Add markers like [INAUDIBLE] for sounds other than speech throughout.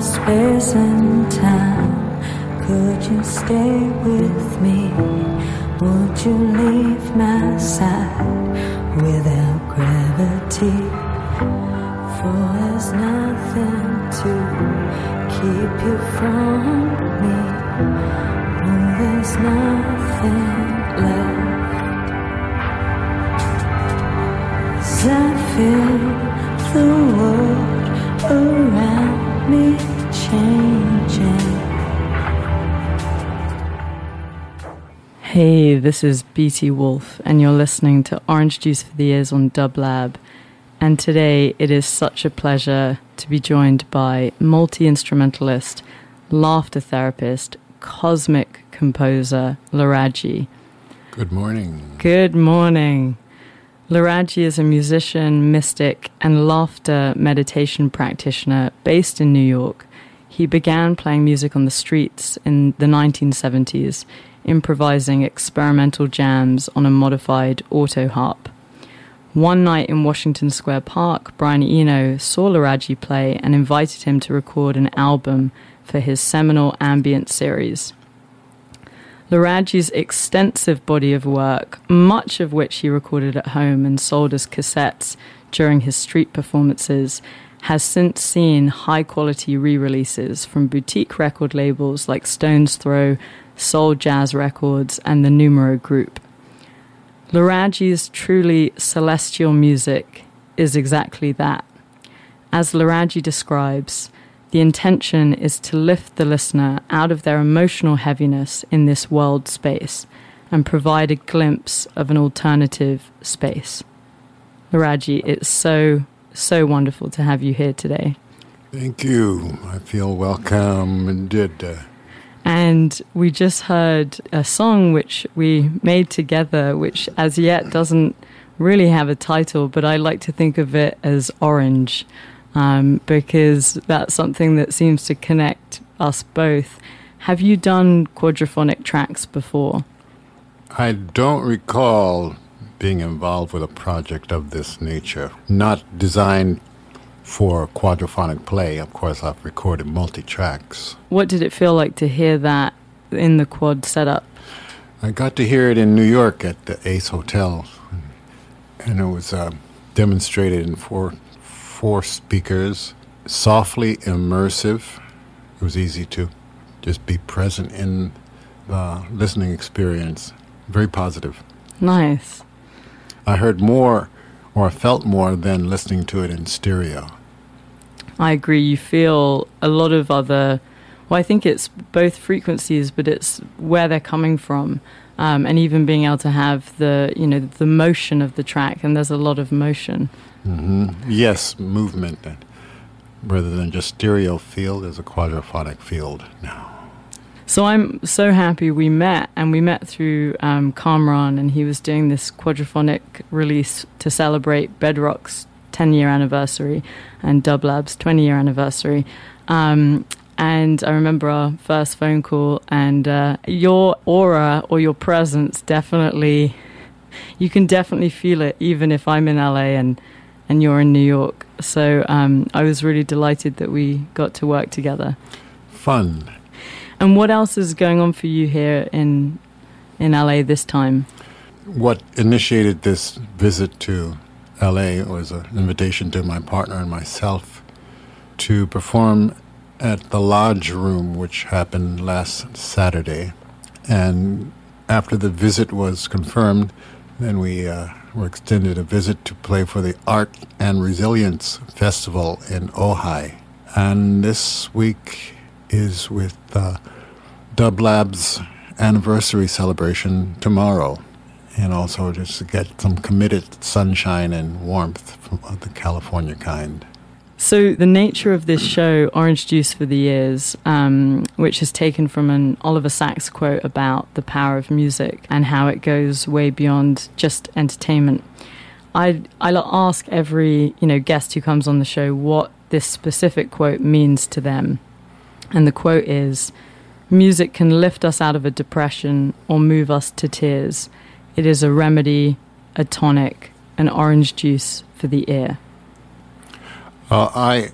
space and time. Could you stay with me? Would you leave my side without gravity? For there's nothing to keep you from me. Oh, there's nothing Hey, this is BT Wolf, and you're listening to Orange Juice for the Ears on Dublab. And today it is such a pleasure to be joined by multi instrumentalist, laughter therapist, cosmic composer, Laraji. Good morning. Good morning. Laraji is a musician, mystic, and laughter meditation practitioner based in New York. He began playing music on the streets in the 1970s, improvising experimental jams on a modified auto harp. One night in Washington Square Park, Brian Eno saw Laraji play and invited him to record an album for his seminal ambient series. Laraji's extensive body of work, much of which he recorded at home and sold as cassettes during his street performances, has since seen high quality re releases from boutique record labels like Stones Throw, Soul Jazz Records, and the Numero Group. Laraji's truly celestial music is exactly that. As Laraji describes, the intention is to lift the listener out of their emotional heaviness in this world space and provide a glimpse of an alternative space. Laraji, it's so, so wonderful to have you here today. Thank you. I feel welcome indeed. Uh, And we just heard a song which we made together, which as yet doesn't really have a title, but I like to think of it as Orange um, because that's something that seems to connect us both. Have you done quadraphonic tracks before? I don't recall being involved with a project of this nature, not designed for quadraphonic play. Of course, I've recorded multi tracks. What did it feel like to hear that in the quad setup? I got to hear it in New York at the Ace Hotel, and it was uh, demonstrated in four four speakers, softly immersive. It was easy to just be present in the listening experience. Very positive. Nice. I heard more or felt more than listening to it in stereo. I agree. You feel a lot of other. Well, I think it's both frequencies, but it's where they're coming from, um, and even being able to have the you know the motion of the track. And there's a lot of motion. hmm Yes, movement, rather than just stereo field, there's a quadraphonic field now. So I'm so happy we met, and we met through um, Kamran, and he was doing this quadraphonic release to celebrate Bedrock's 10 year anniversary and Dublab's 20 year anniversary. Um, and I remember our first phone call, and uh, your aura or your presence definitely, you can definitely feel it, even if I'm in LA and, and you're in New York. So um, I was really delighted that we got to work together. Fun. And what else is going on for you here in in LA this time? What initiated this visit to LA was an invitation to my partner and myself to perform at the Lodge Room, which happened last Saturday. And after the visit was confirmed, then we uh, were extended a visit to play for the Art and Resilience Festival in Ojai. And this week is with uh, Dublab's anniversary celebration tomorrow. And also just to get some committed sunshine and warmth from the California kind. So the nature of this show, Orange Juice for the Ears, um, which is taken from an Oliver Sacks quote about the power of music and how it goes way beyond just entertainment. I I ask every you know guest who comes on the show what this specific quote means to them, and the quote is, "Music can lift us out of a depression or move us to tears. It is a remedy, a tonic, an orange juice for the ear." Uh, I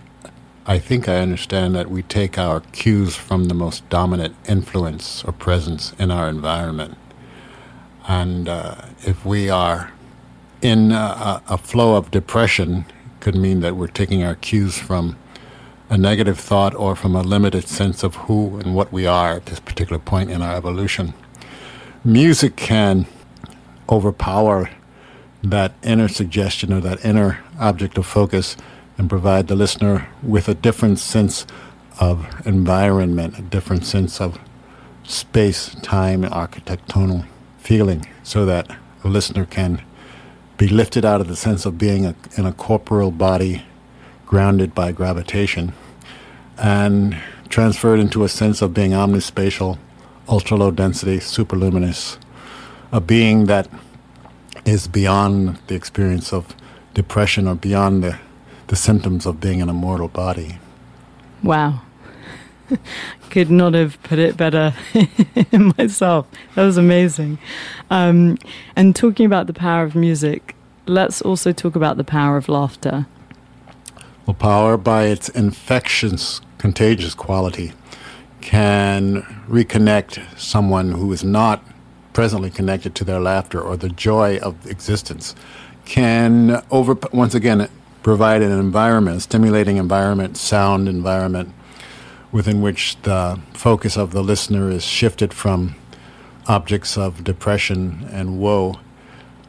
I think I understand that we take our cues from the most dominant influence or presence in our environment. And uh, if we are in a, a flow of depression, it could mean that we're taking our cues from a negative thought or from a limited sense of who and what we are at this particular point in our evolution. Music can overpower that inner suggestion or that inner object of focus and provide the listener with a different sense of environment, a different sense of space, time, architectonal feeling, so that the listener can be lifted out of the sense of being a, in a corporeal body grounded by gravitation and transferred into a sense of being omnispatial, ultra low density, superluminous, a being that is beyond the experience of depression or beyond the, the symptoms of being in a mortal body. Wow. [LAUGHS] Could not have put it better [LAUGHS] myself. That was amazing. Um, and talking about the power of music, let's also talk about the power of laughter. Well, power, by its infectious, contagious quality, can reconnect someone who is not presently connected to their laughter or the joy of existence can over once again provide an environment, a stimulating environment, sound environment within which the focus of the listener is shifted from objects of depression and woe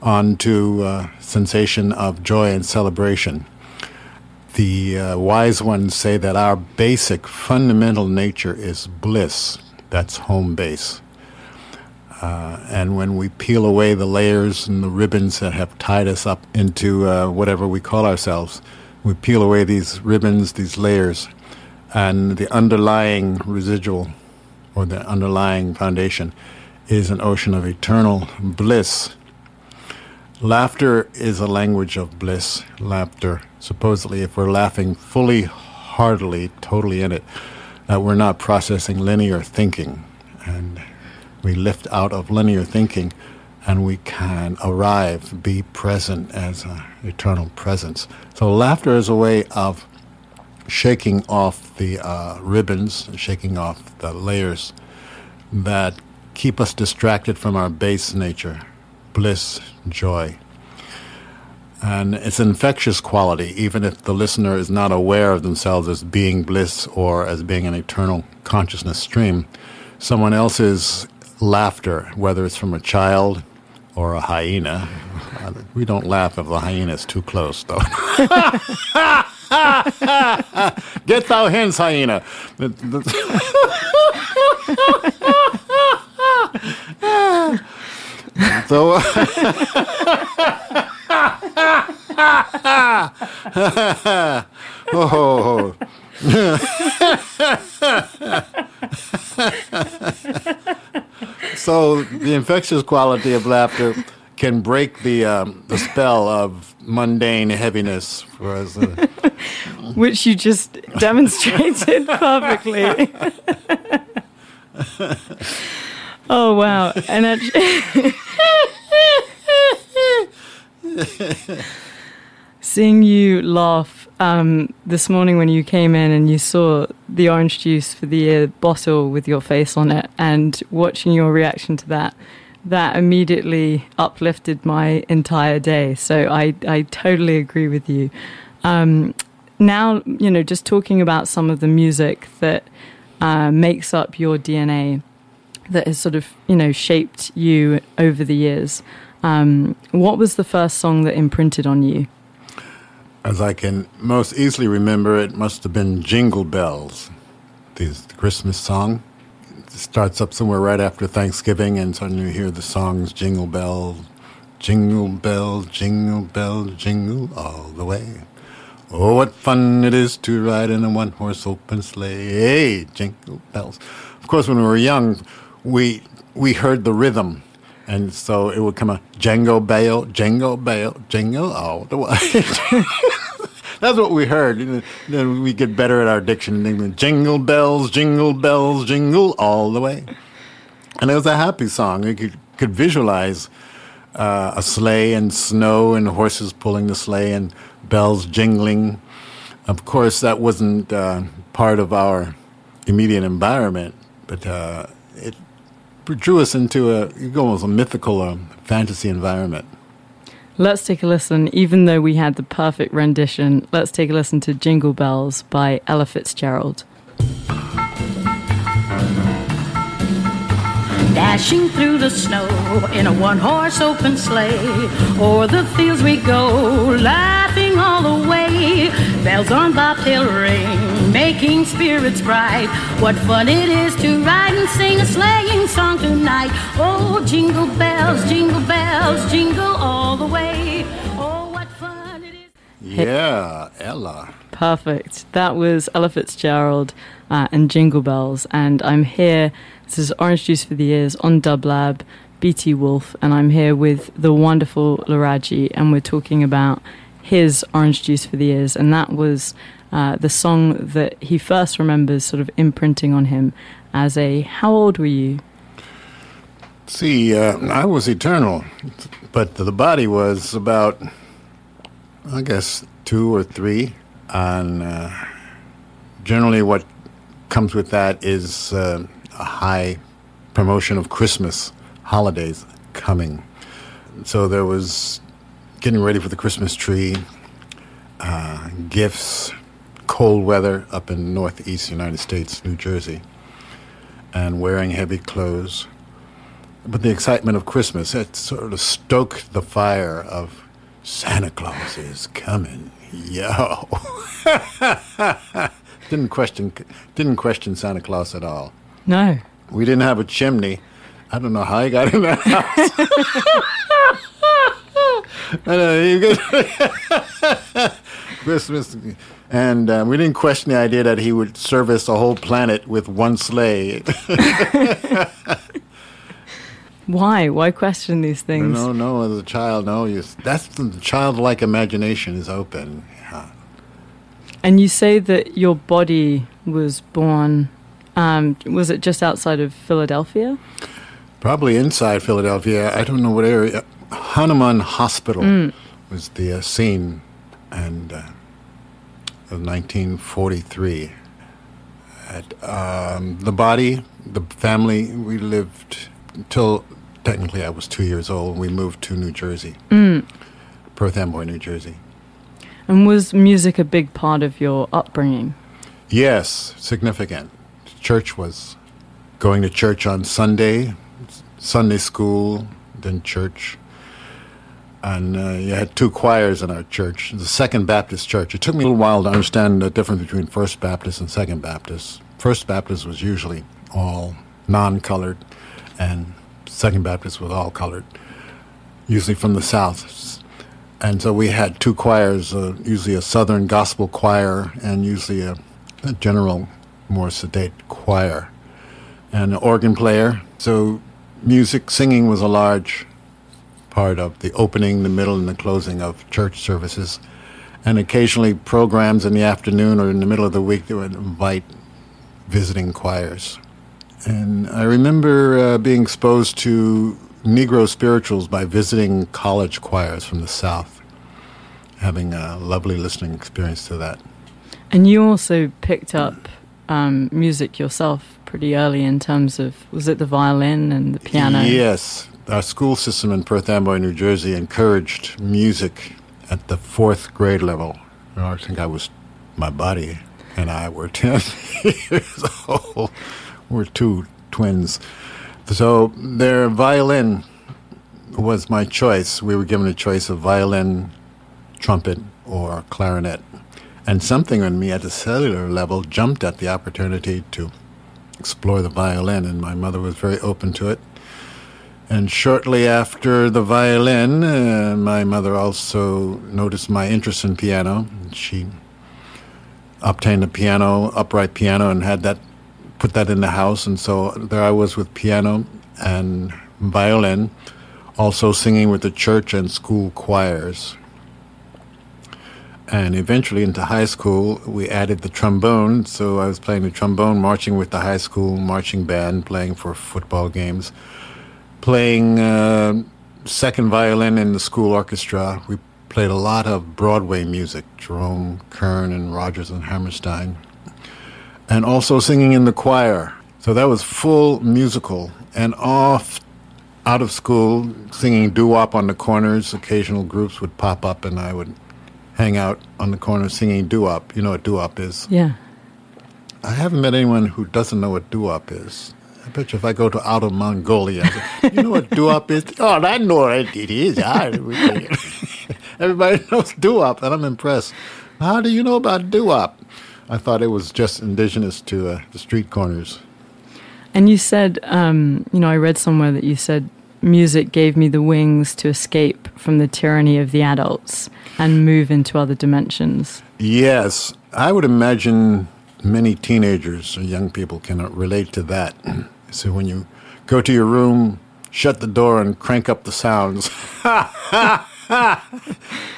onto uh, sensation of joy and celebration. The uh, wise ones say that our basic fundamental nature is bliss. That's home base. Uh, and when we peel away the layers and the ribbons that have tied us up into uh, whatever we call ourselves, we peel away these ribbons, these layers, and the underlying residual or the underlying foundation is an ocean of eternal bliss. Laughter is a language of bliss. Laughter, supposedly, if we're laughing fully, heartily, totally in it, that we're not processing linear thinking. And we lift out of linear thinking and we can arrive, be present as an eternal presence. So, laughter is a way of shaking off the uh, ribbons, shaking off the layers that keep us distracted from our base nature bliss, joy. And it's an infectious quality, even if the listener is not aware of themselves as being bliss or as being an eternal consciousness stream. Someone else's laughter, whether it's from a child or a hyena. We don't laugh if the hyena is too close, though. [LAUGHS] Get thou hence, hyena. [LAUGHS] so. [LAUGHS] oh. So the infectious quality of laughter can break the um, the spell of mundane heaviness, whereas, uh, [LAUGHS] which you just demonstrated [LAUGHS] perfectly. [LAUGHS] oh wow! And actually, seeing you laugh um, this morning when you came in and you saw the orange juice for the uh, bottle with your face on it, and watching your reaction to that, that immediately uplifted my entire day. So I, I totally agree with you. Um, now, you know, just talking about some of the music that uh, makes up your DNA, that has sort of, you know, shaped you over the years. Um, what was the first song that imprinted on you? As I can most easily remember, it must have been Jingle Bells, the Christmas song. It starts up somewhere right after Thanksgiving, and suddenly you hear the songs Jingle Bells, Jingle Bells, Jingle Bells, Jingle all the way. Oh, what fun it is to ride in a one horse open sleigh. Hey, jingle bells. Of course, when we were young, we, we heard the rhythm and so it would come a jingle bell, jingle bell, jingle all the way. [LAUGHS] That's what we heard. And then we get better at our diction. Jingle bells, jingle bells, jingle all the way. And it was a happy song. You could, could visualize uh, a sleigh and snow and horses pulling the sleigh and bells jingling Of course, that wasn't uh, part of our immediate environment, but uh, it drew us into a almost a mythical uh, fantasy environment. Let's take a listen. Even though we had the perfect rendition, let's take a listen to Jingle Bells by Ella Fitzgerald. Dashing through the snow in a one horse open sleigh. O'er the fields we go, laughing all the way. Bells on bobtail ring, making spirits bright. What fun it is to ride and sing a sleighing song tonight. Oh, jingle bells, jingle bells, jingle all the way. Oh, what fun it is. Yeah, Ella. Perfect. That was Ella Fitzgerald uh, and Jingle Bells. And I'm here this is Orange Juice for the Ears on Dublab, BT Wolf, and I'm here with the wonderful Laraji, and we're talking about his Orange Juice for the Ears, and that was uh, the song that he first remembers sort of imprinting on him as a. How old were you? See, uh, I was eternal, but the body was about, I guess, two or three. And uh, generally, what comes with that is uh, a high promotion of Christmas holidays coming. So there was getting ready for the Christmas tree, uh, gifts, cold weather up in northeast United States, New Jersey, and wearing heavy clothes. But the excitement of Christmas, it sort of stoked the fire of Santa Claus is coming. Yo. [LAUGHS] didn't question didn't question Santa Claus at all. No. We didn't have a chimney. I don't know how he got in that house. [LAUGHS] I know, you [LAUGHS] Christmas, and um, we didn't question the idea that he would service a whole planet with one sleigh. [LAUGHS] Why? Why question these things? No, no. As a child, no. You, that's the childlike imagination is open. Yeah. And you say that your body was born um, was it just outside of Philadelphia? Probably inside Philadelphia. I don't know what area. Hahnemann Hospital mm. was the uh, scene, and uh, of 1943. At, um, the body, the family, we lived until technically I was two years old. We moved to New Jersey, mm. Perth Amboy, New Jersey. And was music a big part of your upbringing? Yes, significant church was going to church on Sunday, Sunday school, then church. And uh, you had two choirs in our church, the Second Baptist Church. It took me a little while to understand the difference between First Baptist and Second Baptist. First Baptist was usually all non colored, and Second Baptist was all colored, usually from the South. And so we had two choirs, uh, usually a Southern gospel choir and usually a, a general more sedate choir and an organ player. So music, singing was a large part of the opening, the middle, and the closing of church services. And occasionally programs in the afternoon or in the middle of the week that would invite visiting choirs. And I remember uh, being exposed to Negro spirituals by visiting college choirs from the South, having a lovely listening experience to that. And you also picked up um, music yourself pretty early in terms of was it the violin and the piano? Yes, our school system in Perth Amboy, New Jersey, encouraged music at the fourth grade level. I think I was my buddy and I were [LAUGHS] ten years old. We're two twins, so their violin was my choice. We were given a choice of violin, trumpet, or clarinet. And something in me at the cellular level jumped at the opportunity to explore the violin, and my mother was very open to it. And shortly after the violin, uh, my mother also noticed my interest in piano. She obtained a piano, upright piano, and had that put that in the house. And so there I was with piano and violin, also singing with the church and school choirs. And eventually into high school, we added the trombone. So I was playing the trombone, marching with the high school marching band, playing for football games, playing uh, second violin in the school orchestra. We played a lot of Broadway music, Jerome Kern and Rodgers and Hammerstein, and also singing in the choir. So that was full musical. And off out of school, singing doo wop on the corners. Occasional groups would pop up, and I would hang out on the corner singing doo wop. You know what doo wop is? Yeah. I haven't met anyone who doesn't know what doo wop is. I bet you if I go to Outer Mongolia, say, you know what doo wop is? [LAUGHS] Oh, I know what it is. [LAUGHS] [LAUGHS] Everybody knows doo wop, and I'm impressed. How do you know about doo wop? I thought it was just indigenous to uh, the street corners. And you said, um, you know, I read somewhere that you said music gave me the wings to escape from the tyranny of the adults and move into other dimensions. Yes, I would imagine many teenagers or young people can relate to that. So when you go to your room, shut the door, and crank up the sounds, [LAUGHS]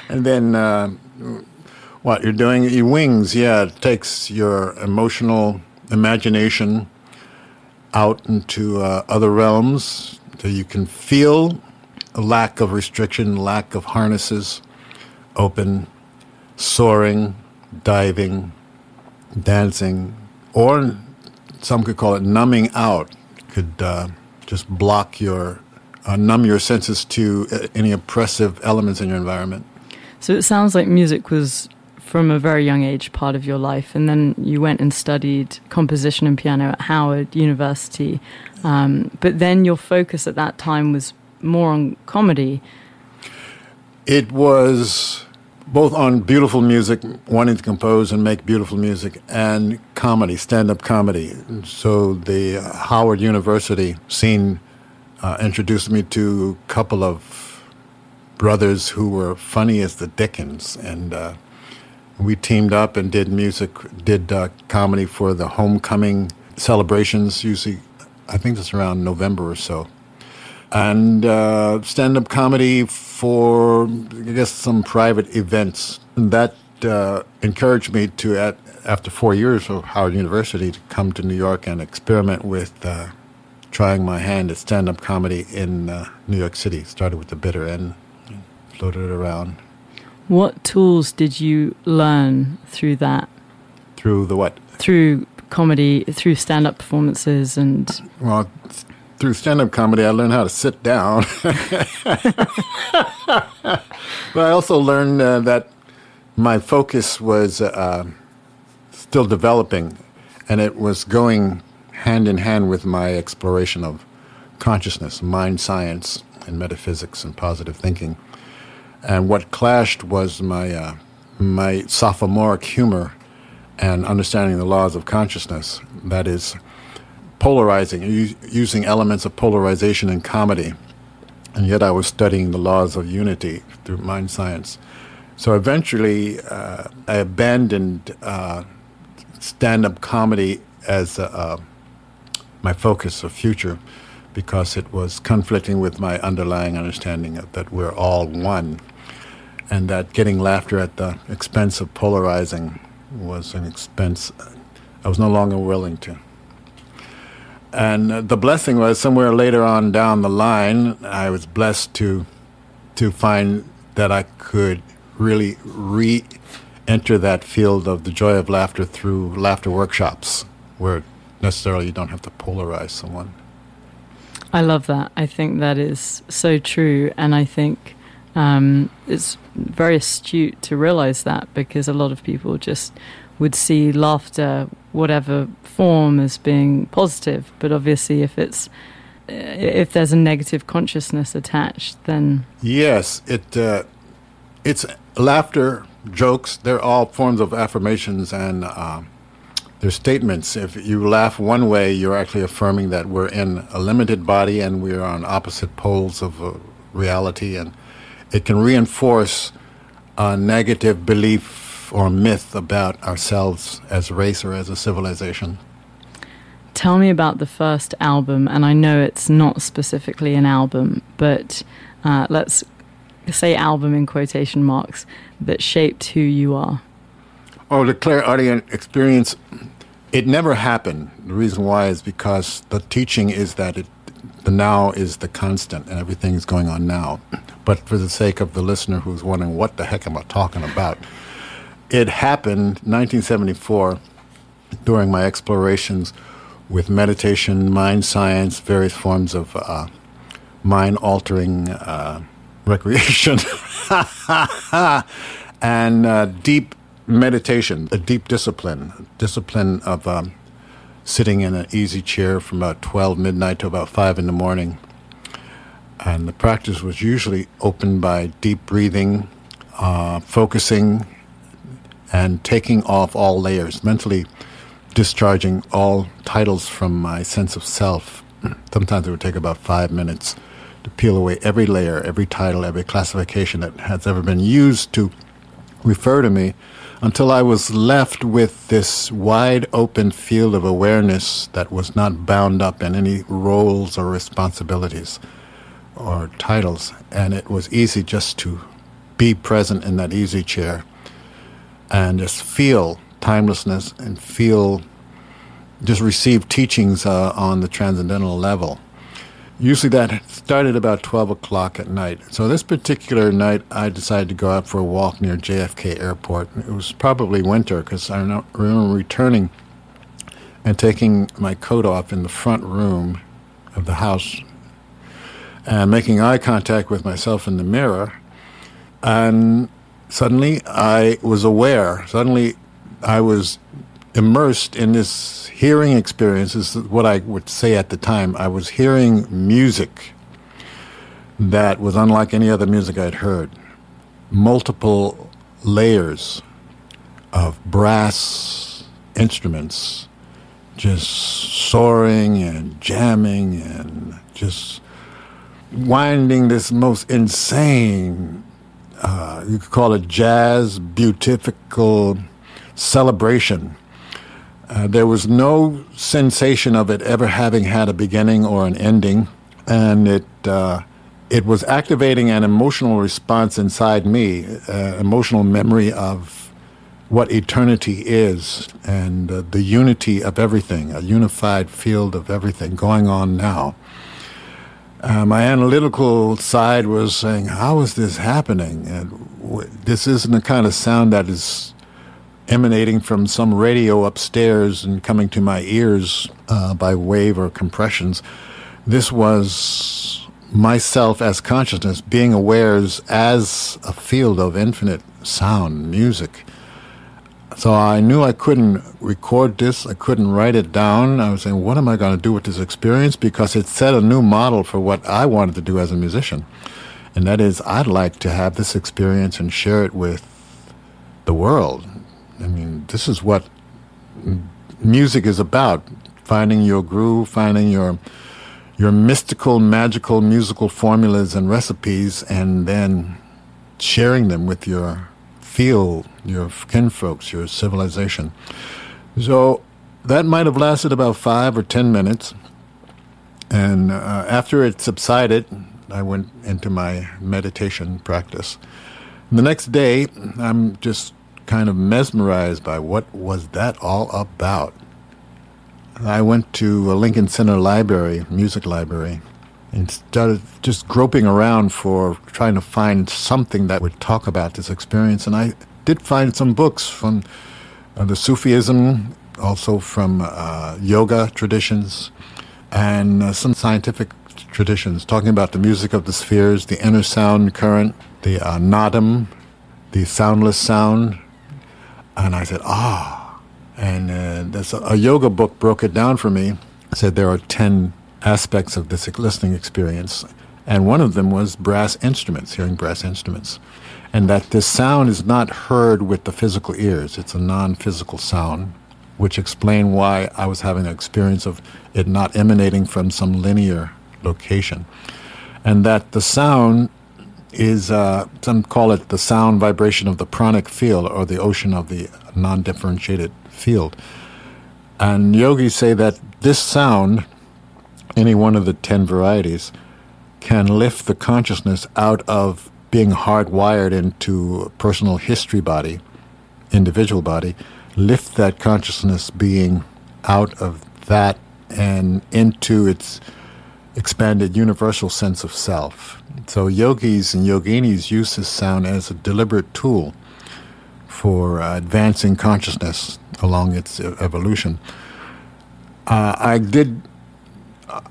and then uh, what you're doing, your wings, yeah, it takes your emotional imagination out into uh, other realms so you can feel a lack of restriction, lack of harnesses, open, soaring, diving, dancing, or some could call it numbing out. Could uh, just block your, uh, numb your senses to uh, any oppressive elements in your environment. So it sounds like music was from a very young age part of your life, and then you went and studied composition and piano at Howard University. Um, but then your focus at that time was more on comedy. It was both on beautiful music, wanting to compose and make beautiful music, and comedy, stand up comedy. So the Howard University scene uh, introduced me to a couple of brothers who were funny as the Dickens. And uh, we teamed up and did music, did uh, comedy for the homecoming celebrations, usually, I think it's around November or so. And uh, stand up comedy for, I guess, some private events. And that uh, encouraged me to, at, after four years of Howard University, to come to New York and experiment with uh, trying my hand at stand up comedy in uh, New York City. Started with the bitter end, floated it around. What tools did you learn through that? Through the what? Through comedy, through stand up performances and. Well, through stand up comedy, I learned how to sit down. [LAUGHS] but I also learned uh, that my focus was uh, still developing, and it was going hand in hand with my exploration of consciousness, mind science, and metaphysics and positive thinking. And what clashed was my, uh, my sophomoric humor and understanding the laws of consciousness. That is, polarizing, using elements of polarization in comedy. And yet I was studying the laws of unity through mind science. So eventually uh, I abandoned uh, stand up comedy as uh, my focus of future because it was conflicting with my underlying understanding of that we're all one and that getting laughter at the expense of polarizing was an expense I was no longer willing to. And the blessing was somewhere later on down the line, I was blessed to to find that I could really re enter that field of the joy of laughter through laughter workshops, where necessarily you don't have to polarize someone. I love that. I think that is so true, and I think um, it's very astute to realize that because a lot of people just would see laughter, whatever form, as being positive. But obviously, if it's if there's a negative consciousness attached, then yes, it uh, it's laughter, jokes. They're all forms of affirmations and uh, they're statements. If you laugh one way, you're actually affirming that we're in a limited body and we're on opposite poles of uh, reality, and it can reinforce a negative belief or myth about ourselves as a race or as a civilization. Tell me about the first album, and I know it's not specifically an album, but uh, let's say album in quotation marks that shaped who you are. Oh, the clairaudient experience, it never happened. The reason why is because the teaching is that it, the now is the constant and everything is going on now. But for the sake of the listener who's wondering what the heck am I talking about, it happened 1974 during my explorations with meditation, mind science, various forms of uh, mind altering uh, recreation, [LAUGHS] and uh, deep meditation, a deep discipline, discipline of um, sitting in an easy chair from about 12 midnight to about 5 in the morning. And the practice was usually opened by deep breathing, uh, focusing, and taking off all layers, mentally discharging all titles from my sense of self. Sometimes it would take about five minutes to peel away every layer, every title, every classification that has ever been used to refer to me until I was left with this wide open field of awareness that was not bound up in any roles or responsibilities or titles. And it was easy just to be present in that easy chair and just feel timelessness and feel, just receive teachings uh, on the transcendental level. Usually that started about 12 o'clock at night. So this particular night, I decided to go out for a walk near JFK Airport. It was probably winter because I remember returning and taking my coat off in the front room of the house and making eye contact with myself in the mirror. And suddenly I was aware, suddenly I was immersed in this hearing experience This is what I would say at the time. I was hearing music that was unlike any other music I'd heard. Multiple layers of brass instruments just soaring and jamming and just winding this most insane, uh, you could call it jazz, beatifical celebration uh, there was no sensation of it ever having had a beginning or an ending, and it uh, it was activating an emotional response inside me, uh, emotional memory of what eternity is and uh, the unity of everything, a unified field of everything going on now. Uh, my analytical side was saying, "How is this happening? And w- this isn't the kind of sound that is." emanating from some radio upstairs and coming to my ears uh, by wave or compressions. This was myself as consciousness being aware as a field of infinite sound, music. So I knew I couldn't record this, I couldn't write it down. I was saying, what am I going to do with this experience? Because it set a new model for what I wanted to do as a musician. And that is, I'd like to have this experience and share it with the world, I mean, this is what music is about: finding your groove, finding your your mystical, magical musical formulas and recipes, and then sharing them with your field, your kinfolks, your civilization. So that might have lasted about five or ten minutes. And uh, after it subsided, I went into my meditation practice. The next day, I'm just kind of mesmerized by what was that all about. I went to a Lincoln Center library, music library, and started just groping around for trying to find something that would talk about this experience. And I did find some books from uh, the Sufism, also from uh, yoga traditions, and uh, some scientific traditions talking about the music of the spheres, the inner sound current, the uh, nadam, the soundless sound, and I said, ah. And uh, a, a yoga book broke it down for me. Said there are 10 aspects of this listening experience. And one of them was brass instruments, hearing brass instruments. And that this sound is not heard with the physical ears, it's a non physical sound, which explained why I was having an experience of it not emanating from some linear location. And that the sound is uh, some call it the sound vibration of the pranic field or the ocean of the non-differentiated field. And yogis say that this sound, any one of the ten varieties, can lift the consciousness out of being hardwired into a personal history body, individual body, lift that consciousness being out of that and into its expanded universal sense of self. So yogis and yoginis use this sound as a deliberate tool for uh, advancing consciousness along its evolution. Uh, I did.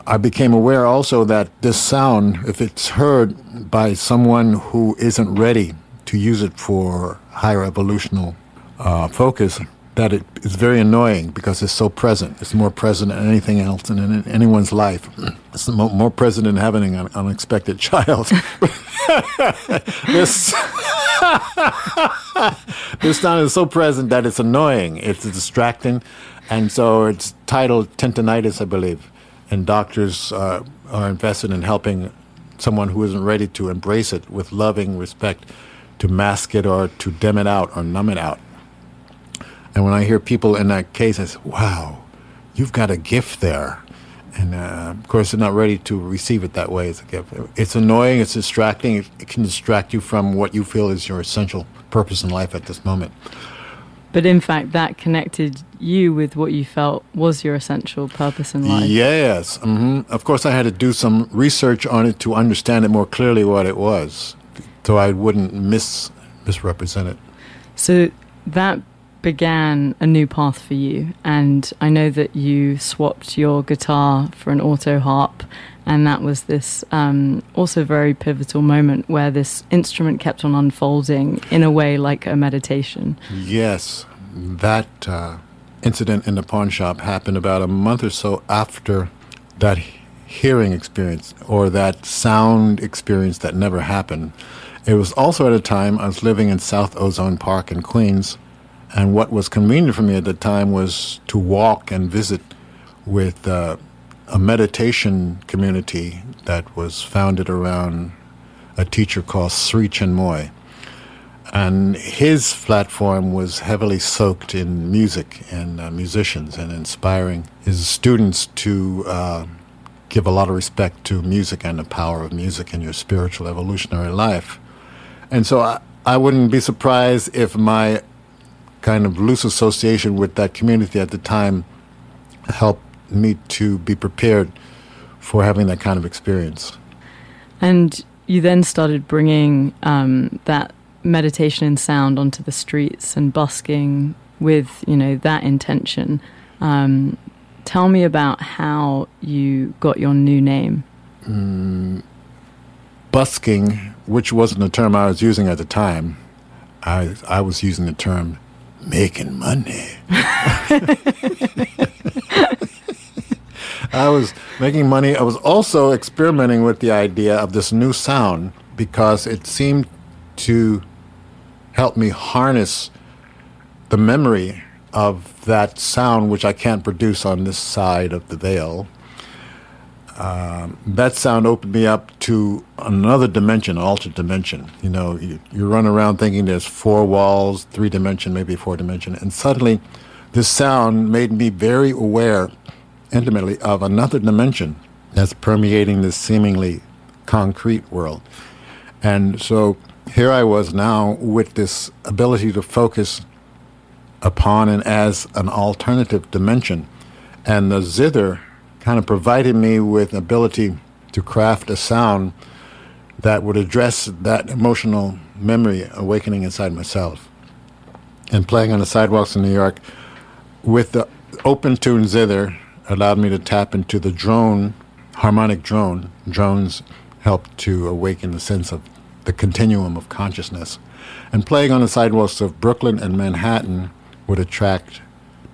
I became aware also that this sound, if it's heard by someone who isn't ready to use it for higher evolutional uh, focus, that it is very annoying because it's so present. It's more present than anything else in, in anyone's life. [CLEARS THROAT] It's more, more present than having an unexpected [LAUGHS] child. [LAUGHS] this [LAUGHS] this sound is so present that it's annoying. It's distracting, and so it's titled tinnitus, I believe. And doctors uh, are invested in helping someone who isn't ready to embrace it with loving respect, to mask it or to dim it out or numb it out. And when I hear people in that case, I say, wow, you've got a gift there. And uh, of course, they're not ready to receive it that way as a gift. It's annoying, it's distracting, it, it can distract you from what you feel is your essential purpose in life at this moment. But in fact, that connected you with what you felt was your essential purpose in life. Yes. Mm-hmm. Of course, I had to do some research on it to understand it more clearly what it was, so I wouldn't mis- misrepresent it. So that began a new path for you. And I know that you swapped your guitar for an auto harp, and that was this um, also very pivotal moment where this instrument kept on unfolding in a way like a meditation. Yes, that uh, incident in the pawn shop happened about a month or so after that hearing experience or that sound experience that never happened. It was also at a time I was living in South Ozone Park in Queens and what was convenient for me at the time was to walk and visit with uh, a meditation community that was founded around a teacher called Sri Chinmoy. And his platform was heavily soaked in music and uh, musicians and inspiring his students to uh, give a lot of respect to music and the power of music in your spiritual evolutionary life. And so I, I wouldn't be surprised if my kind of loose association with that community at the time helped me to be prepared for having that kind of experience. And you then started bringing um, that meditation and sound onto the streets and busking with, you know, that intention. Um, tell me about how you got your new name. Mm, busking, which wasn't a term I was using at the time, I, I was using the term making money. [LAUGHS] I was making money. I was also experimenting with the idea of this new sound because it seemed to help me harness the memory of that sound, which I can't produce on this side of the veil. Um, that sound opened me up to another dimension, altered dimension. You know, you, you run around thinking there's four walls, three dimension, maybe four dimension, and suddenly this sound made me very aware intimately of another dimension that's permeating this seemingly concrete world. And so here I was now with this ability to focus upon and as an alternative dimension. And the zither kind of provided me with ability to craft a sound that would address that emotional memory awakening inside myself. And playing on the sidewalks in New York with the open tune zither allowed me to tap into the drone, harmonic drone. Drones help to awaken the sense of the continuum of consciousness. And playing on the sidewalks of Brooklyn and Manhattan would attract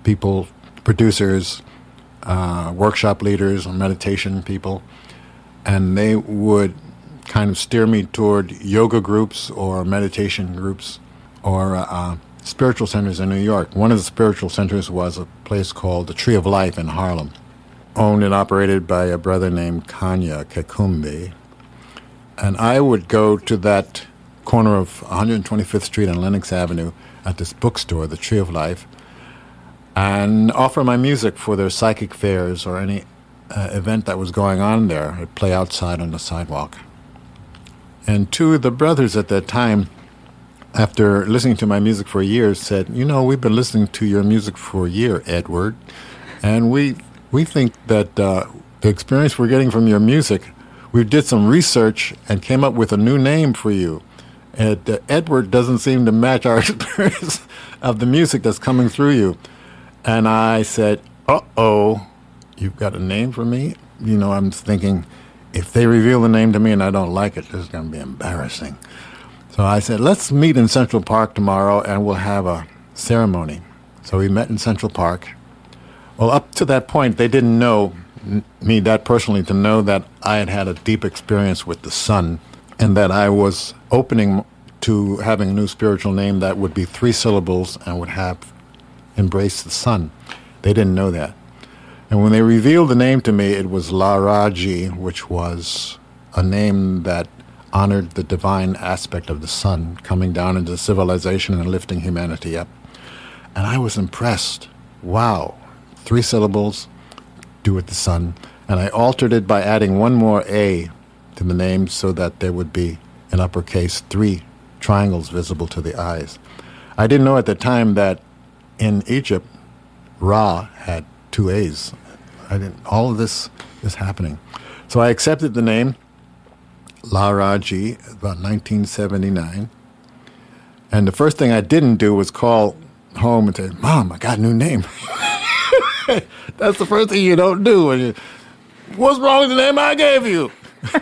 people, producers, uh, workshop leaders or meditation people, and they would kind of steer me toward yoga groups or meditation groups or uh, uh, spiritual centers in New York. One of the spiritual centers was a place called the Tree of Life in Harlem, owned and operated by a brother named Kanya Kekumbi. And I would go to that corner of 125th Street and Lenox Avenue at this bookstore, the Tree of Life, and offer my music for their psychic fairs or any uh, event that was going on there. I'd play outside on the sidewalk. And two of the brothers at that time, after listening to my music for years, said, "You know, we've been listening to your music for a year, Edward, and we we think that uh, the experience we're getting from your music, we did some research and came up with a new name for you. Uh, Edward doesn't seem to match our [LAUGHS] experience of the music that's coming through you. And I said, uh oh, you've got a name for me? You know, I'm thinking, if they reveal the name to me and I don't like it, this is going to be embarrassing. So I said, let's meet in Central Park tomorrow and we'll have a ceremony. So we met in Central Park. Well, up to that point, they didn't know me that personally to know that I had had a deep experience with the sun and that I was opening to having a new spiritual name that would be three syllables and would have embraced the sun. They didn't know that. And when they revealed the name to me, it was Laraji, which was a name that honored the divine aspect of the sun coming down into civilization and lifting humanity up. And I was impressed. Wow. Three syllables, do with the sun. And I altered it by adding one more A to the name so that there would be, in uppercase, three triangles visible to the eyes. I didn't know at the time that in Egypt, Ra had two A's. I didn't, all of this is happening. So I accepted the name Laraji about 1979. And the first thing I didn't do was call home and say, Mom, I got a new name. [LAUGHS] That's the first thing you don't do. You, What's wrong with the name I gave you? [LAUGHS]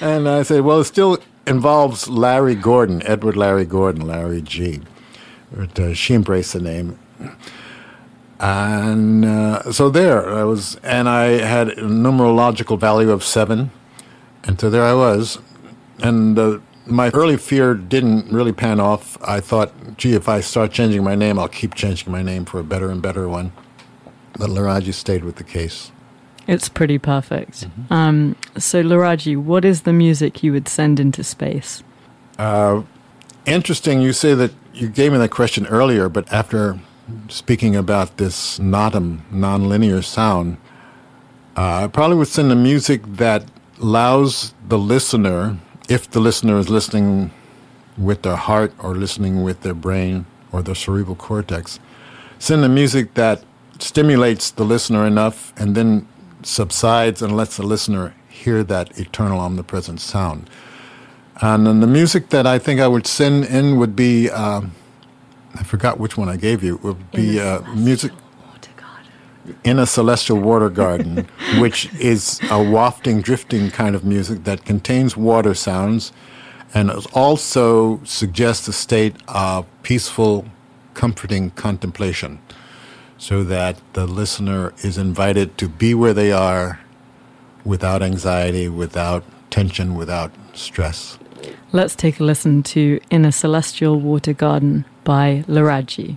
and I said, Well, it's still involves Larry Gordon, Edward Larry Gordon, Larry G. But, uh, she embraced the name and uh, so there I was, and I had a numerological value of seven, and so there I was, and uh, my early fear didn't really pan off. I thought, gee, if I start changing my name, I'll keep changing my name for a better and better one. But Laraji stayed with the case. It's pretty perfect. Mm-hmm. Um, so, Laraji, what is the music you would send into space? Uh, interesting. You say that you gave me that question earlier, but after speaking about this natam, nonlinear sound, uh, I probably would send a music that allows the listener, if the listener is listening with their heart or listening with their brain or their cerebral cortex, send a music that stimulates the listener enough and then subsides and lets the listener hear that eternal omnipresent sound. And then the music that I think I would send in would be. Uh, I forgot which one I gave you. It would be uh, music in a celestial water garden, [LAUGHS] which is a wafting, drifting kind of music that contains water sounds and also suggests a state of peaceful, comforting contemplation so that the listener is invited to be where they are without anxiety, without tension, without stress. Let's take a listen to In a Celestial Water Garden by Laraji.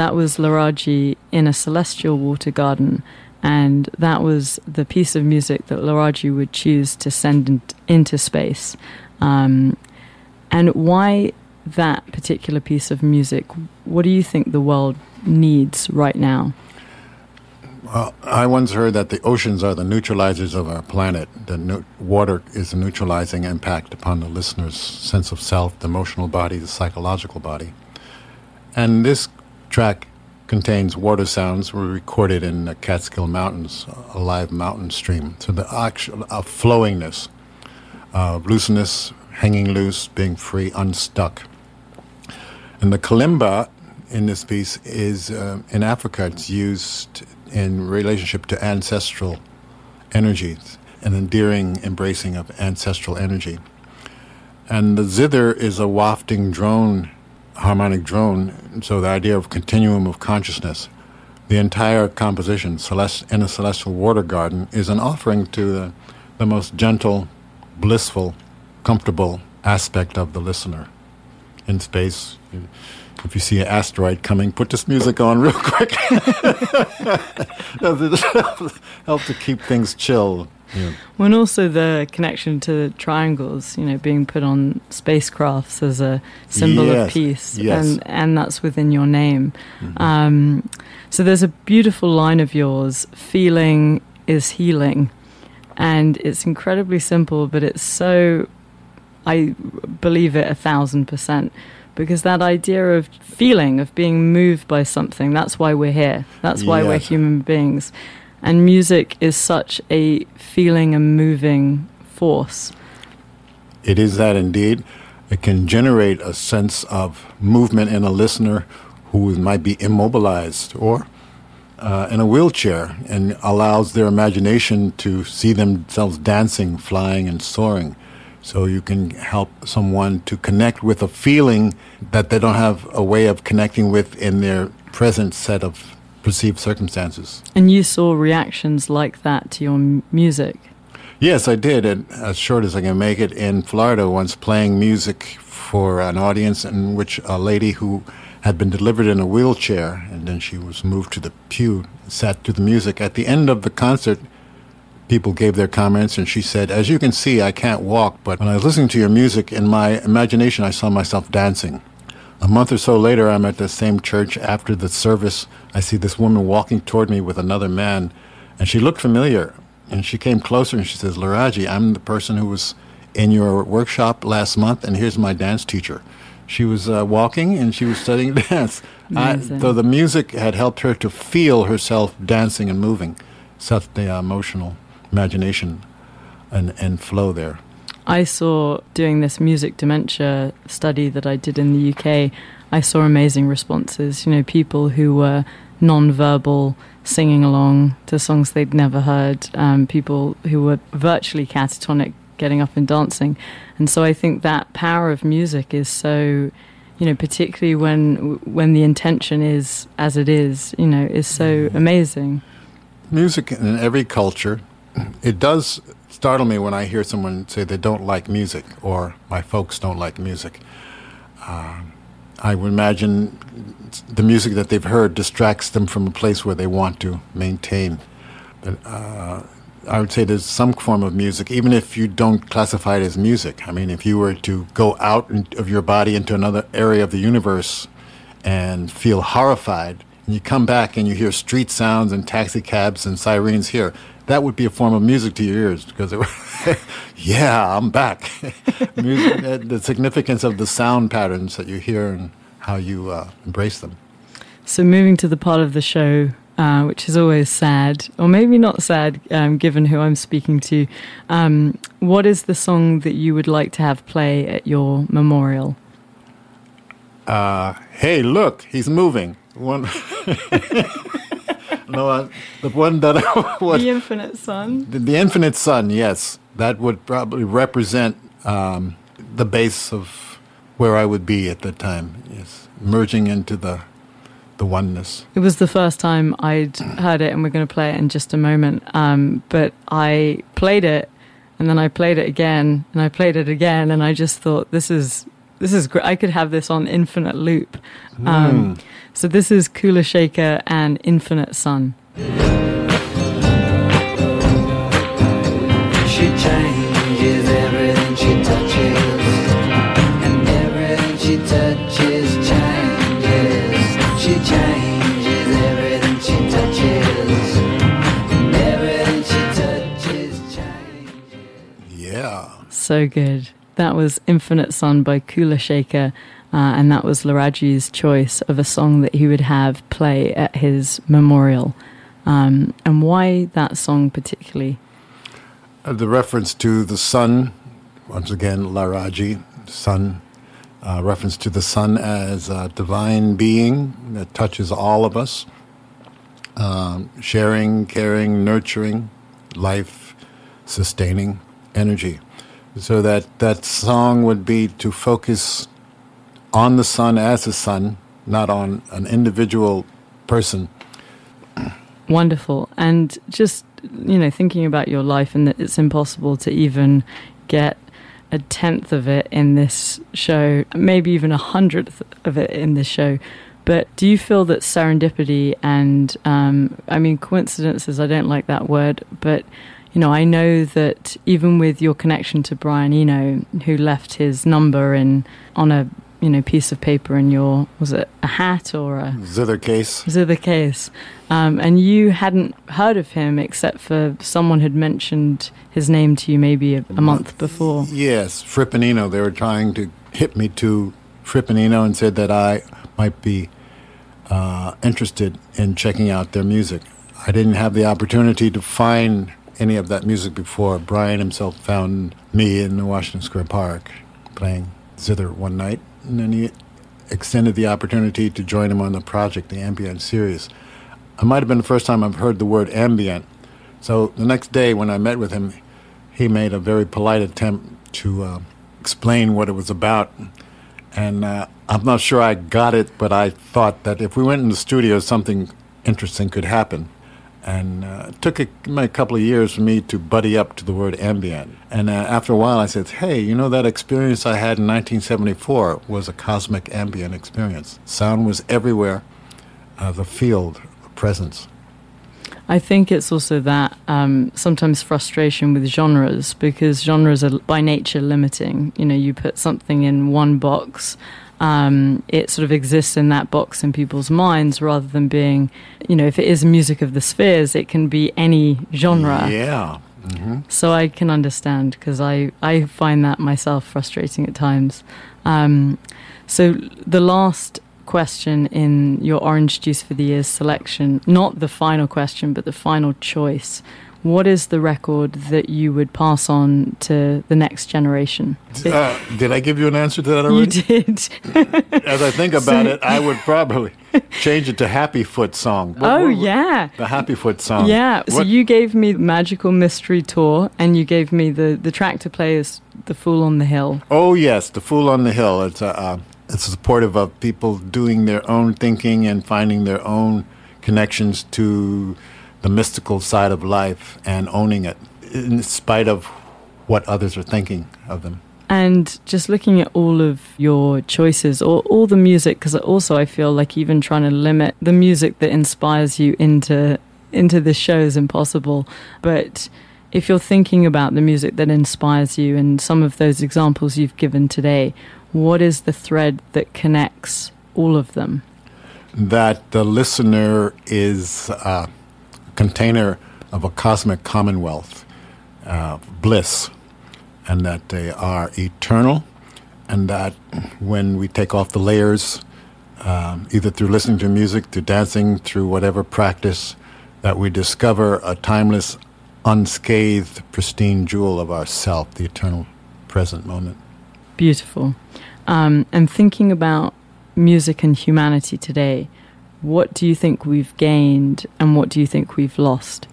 That was Laraji in a celestial water garden, and that was the piece of music that Laraji would choose to send in, into space. Um, and why that particular piece of music? What do you think the world needs right now? Well, I once heard that the oceans are the neutralizers of our planet. The water is a neutralizing impact upon the listener's sense of self, the emotional body, the psychological body. And this track contains water sounds were recorded in the Catskill Mountains, a live mountain stream. So the actual uh, flowingness, uh, looseness, hanging loose, being free, unstuck. And the kalimba in this piece is uh, in Africa. It's used in relationship to ancestral energies, an endearing embracing of ancestral energy. And the zither is a wafting drone harmonic drone, so the idea of continuum of consciousness, the entire composition, Celest- in a celestial water garden, is an offering to the, the most gentle, blissful, comfortable aspect of the listener. in space. If you see an asteroid coming, put this music on real [LAUGHS] quick. [LAUGHS] help to keep things chill. Yeah. When also the connection to triangles, you know, being put on spacecrafts as a symbol yes. of peace, yes. and and that's within your name. Mm-hmm. Um, so there's a beautiful line of yours: "Feeling is healing," and it's incredibly simple, but it's so. I believe it a thousand percent because that idea of feeling, of being moved by something, that's why we're here. That's why yes. we're human beings. And music is such a feeling and moving force. It is that indeed. It can generate a sense of movement in a listener who might be immobilized or uh, in a wheelchair and allows their imagination to see themselves dancing, flying, and soaring. So you can help someone to connect with a feeling that they don't have a way of connecting with in their present set of perceived circumstances. And you saw reactions like that to your m- music? Yes, I did. And as short as I can make it, in Florida, once playing music for an audience in which a lady who had been delivered in a wheelchair and then she was moved to the pew, sat to the music. At the end of the concert, people gave their comments, and she said, As you can see, I can't walk, but when I was listening to your music, in my imagination, I saw myself dancing. A month or so later, I'm at the same church. After the service, I see this woman walking toward me with another man, and she looked familiar. And she came closer and she says, Laraji, I'm the person who was in your workshop last month, and here's my dance teacher. She was uh, walking and she was studying [LAUGHS] dance. I, so the music had helped her to feel herself dancing and moving. Such the uh, emotional imagination and, and flow there. I saw doing this music dementia study that I did in the UK, I saw amazing responses. You know, people who were non-verbal singing along to songs they'd never heard, um, people who were virtually catatonic getting up and dancing. And so I think that power of music is so, you know, particularly when when the intention is as it is, you know, is so mm-hmm. amazing. Music in every culture it does startle me when I hear someone say they don't like music or my folks don't like music. Uh, I would imagine the music that they've heard distracts them from a place where they want to maintain. But, uh, I would say there's some form of music, even if you don't classify it as music. I mean, if you were to go out of your body into another area of the universe and feel horrified, and you come back and you hear street sounds and taxi cabs and sirens here, that would be a form of music to your ears because it [LAUGHS] yeah, I'm back. [LAUGHS] music, uh, the significance of the sound patterns that you hear and how you uh, embrace them. So, moving to the part of the show uh, which is always sad, or maybe not sad, um, given who I'm speaking to. Um, what is the song that you would like to have play at your memorial? Uh, hey, look, he's moving. One. [LAUGHS] no, uh, the one that I [LAUGHS] The Infinite Sun. The, the, Infinite Sun, yes. That would probably represent um, the base of where I would be at that time. Yes, merging into the the oneness. It was the first time I'd heard it, and we're going to play it in just a moment. Um, but I played it, and then I played it again, and I played it again, and I just thought, this is this is great. I could have this on infinite loop. Um, mm. So this is Kula Shaker and Infinite Sun. She changes everything she touches, and everything she touches changes. She changes everything she touches, and everything she touches changes. Yeah. So good. That was Infinite Sun by Kula Shaker, uh, and that was Laraji's choice of a song that he would have play at his memorial. Um, and why that song particularly? Uh, the reference to the sun, once again, Laraji, sun, uh, reference to the sun as a divine being that touches all of us, um, sharing, caring, nurturing, life sustaining energy. So that, that song would be to focus on the sun as a sun, not on an individual person. Wonderful. And just, you know, thinking about your life and that it's impossible to even get a tenth of it in this show, maybe even a hundredth of it in this show. But do you feel that serendipity and, um, I mean, coincidences, I don't like that word, but, you know, I know that even with your connection to Brian Eno, who left his number in on a you know piece of paper in your was it a hat or a zither case. Zither case. Um, and you hadn't heard of him except for someone had mentioned his name to you maybe a, a month before. Yes Fripp and Eno. They were trying to hit me to Fripp and Eno and said that I might be uh, interested in checking out their music. I didn't have the opportunity to find any of that music before Brian himself found me in Washington Square Park playing zither one night and then he extended the opportunity to join him on the project, the Ambient series. It might have been the first time I've heard the word ambient. So the next day when I met with him, he made a very polite attempt to uh, explain what it was about. And uh, I'm not sure I got it, but I thought that if we went in the studio, something interesting could happen. And uh, it took a, a, couple of years for me to buddy up to the word ambient. And uh, after a while, I said, hey, you know, that experience I had in 1974 was a cosmic ambient experience. Sound was everywhere, uh, the field, the presence. I think it's also that um, sometimes frustration with genres because genres are by nature limiting. You know, you put something in one box um, it sort of exists in that box in people's minds rather than being, you know, if it is music of the spheres, it can be any genre. Yeah. Mm-hmm. So I can understand because I, I find that myself frustrating at times. Um, so the last question in your Orange Juice for the Ears selection, not the final question, but the final choice, what is the record that you would pass on to the next generation? Uh, did I give you an answer to that already? You did. [LAUGHS] As I think about so, it, I would probably change it to Happy Foot song. What, oh, what, yeah. The Happy Foot song. Yeah. So you gave me Magical Mystery Tour and you gave me the, the track to play is The Fool on the Hill. Oh, yes, The Fool on the Hill. It's, a, uh, it's supportive of people doing their own thinking and finding their own connections to the mystical side of life and owning it in spite of what others are thinking of them. And just looking at all of your choices, or all the music, because also I feel like even trying to limit the music that inspires you into into this show is impossible. But if you're thinking about the music that inspires you, and some of those examples you've given today, what is the thread that connects all of them? That the listener is. Uh, container of a cosmic commonwealth, uh, bliss, and that they are eternal, and that when we take off the layers, um, either through listening to music, through dancing, through whatever practice, that we discover a timeless, unscathed, pristine jewel of ourself, the eternal present moment. Beautiful. Um, and thinking about music and humanity today, what do you think we've gained and what do you think we've lost?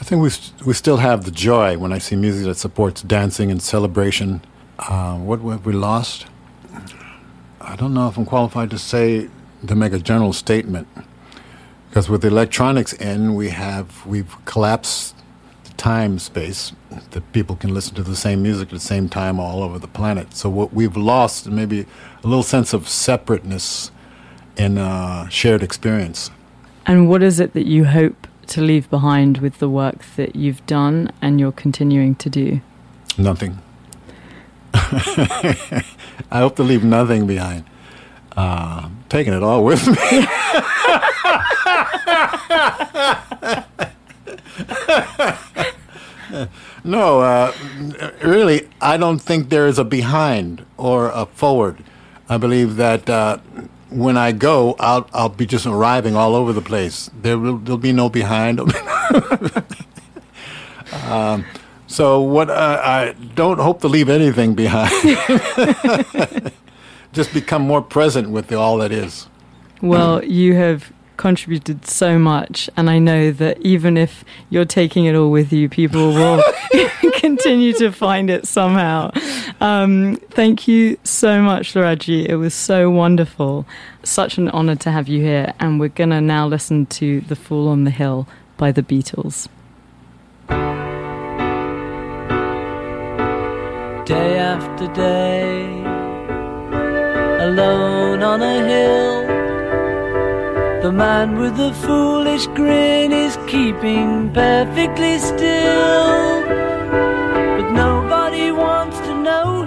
I think we, st- we still have the joy when I see music that supports dancing and celebration. Uh, what have we lost? I don't know if I'm qualified to say, to make a general statement. Because with electronics in, we have, we've collapsed the time space that people can listen to the same music at the same time all over the planet. So what we've lost, maybe a little sense of separateness in a shared experience. And what is it that you hope to leave behind with the work that you've done and you're continuing to do? Nothing. [LAUGHS] I hope to leave nothing behind. Uh, taking it all with me. [LAUGHS] no, uh, really, I don't think there is a behind or a forward. I believe that uh, when I go, I'll I'll be just arriving all over the place. There will there'll be no behind. [LAUGHS] um, so what uh, I don't hope to leave anything behind. [LAUGHS] just become more present with the, all that is. Well, you have contributed so much, and I know that even if you're taking it all with you, people will [LAUGHS] continue to find it somehow. Um, thank you so much, Laraji. It was so wonderful. Such an honor to have you here, and we're going to now listen to The Fool on the Hill by the Beatles. day after day, alone on a hill. The man with the foolish grin is keeping perfectly still. But nobody wants to know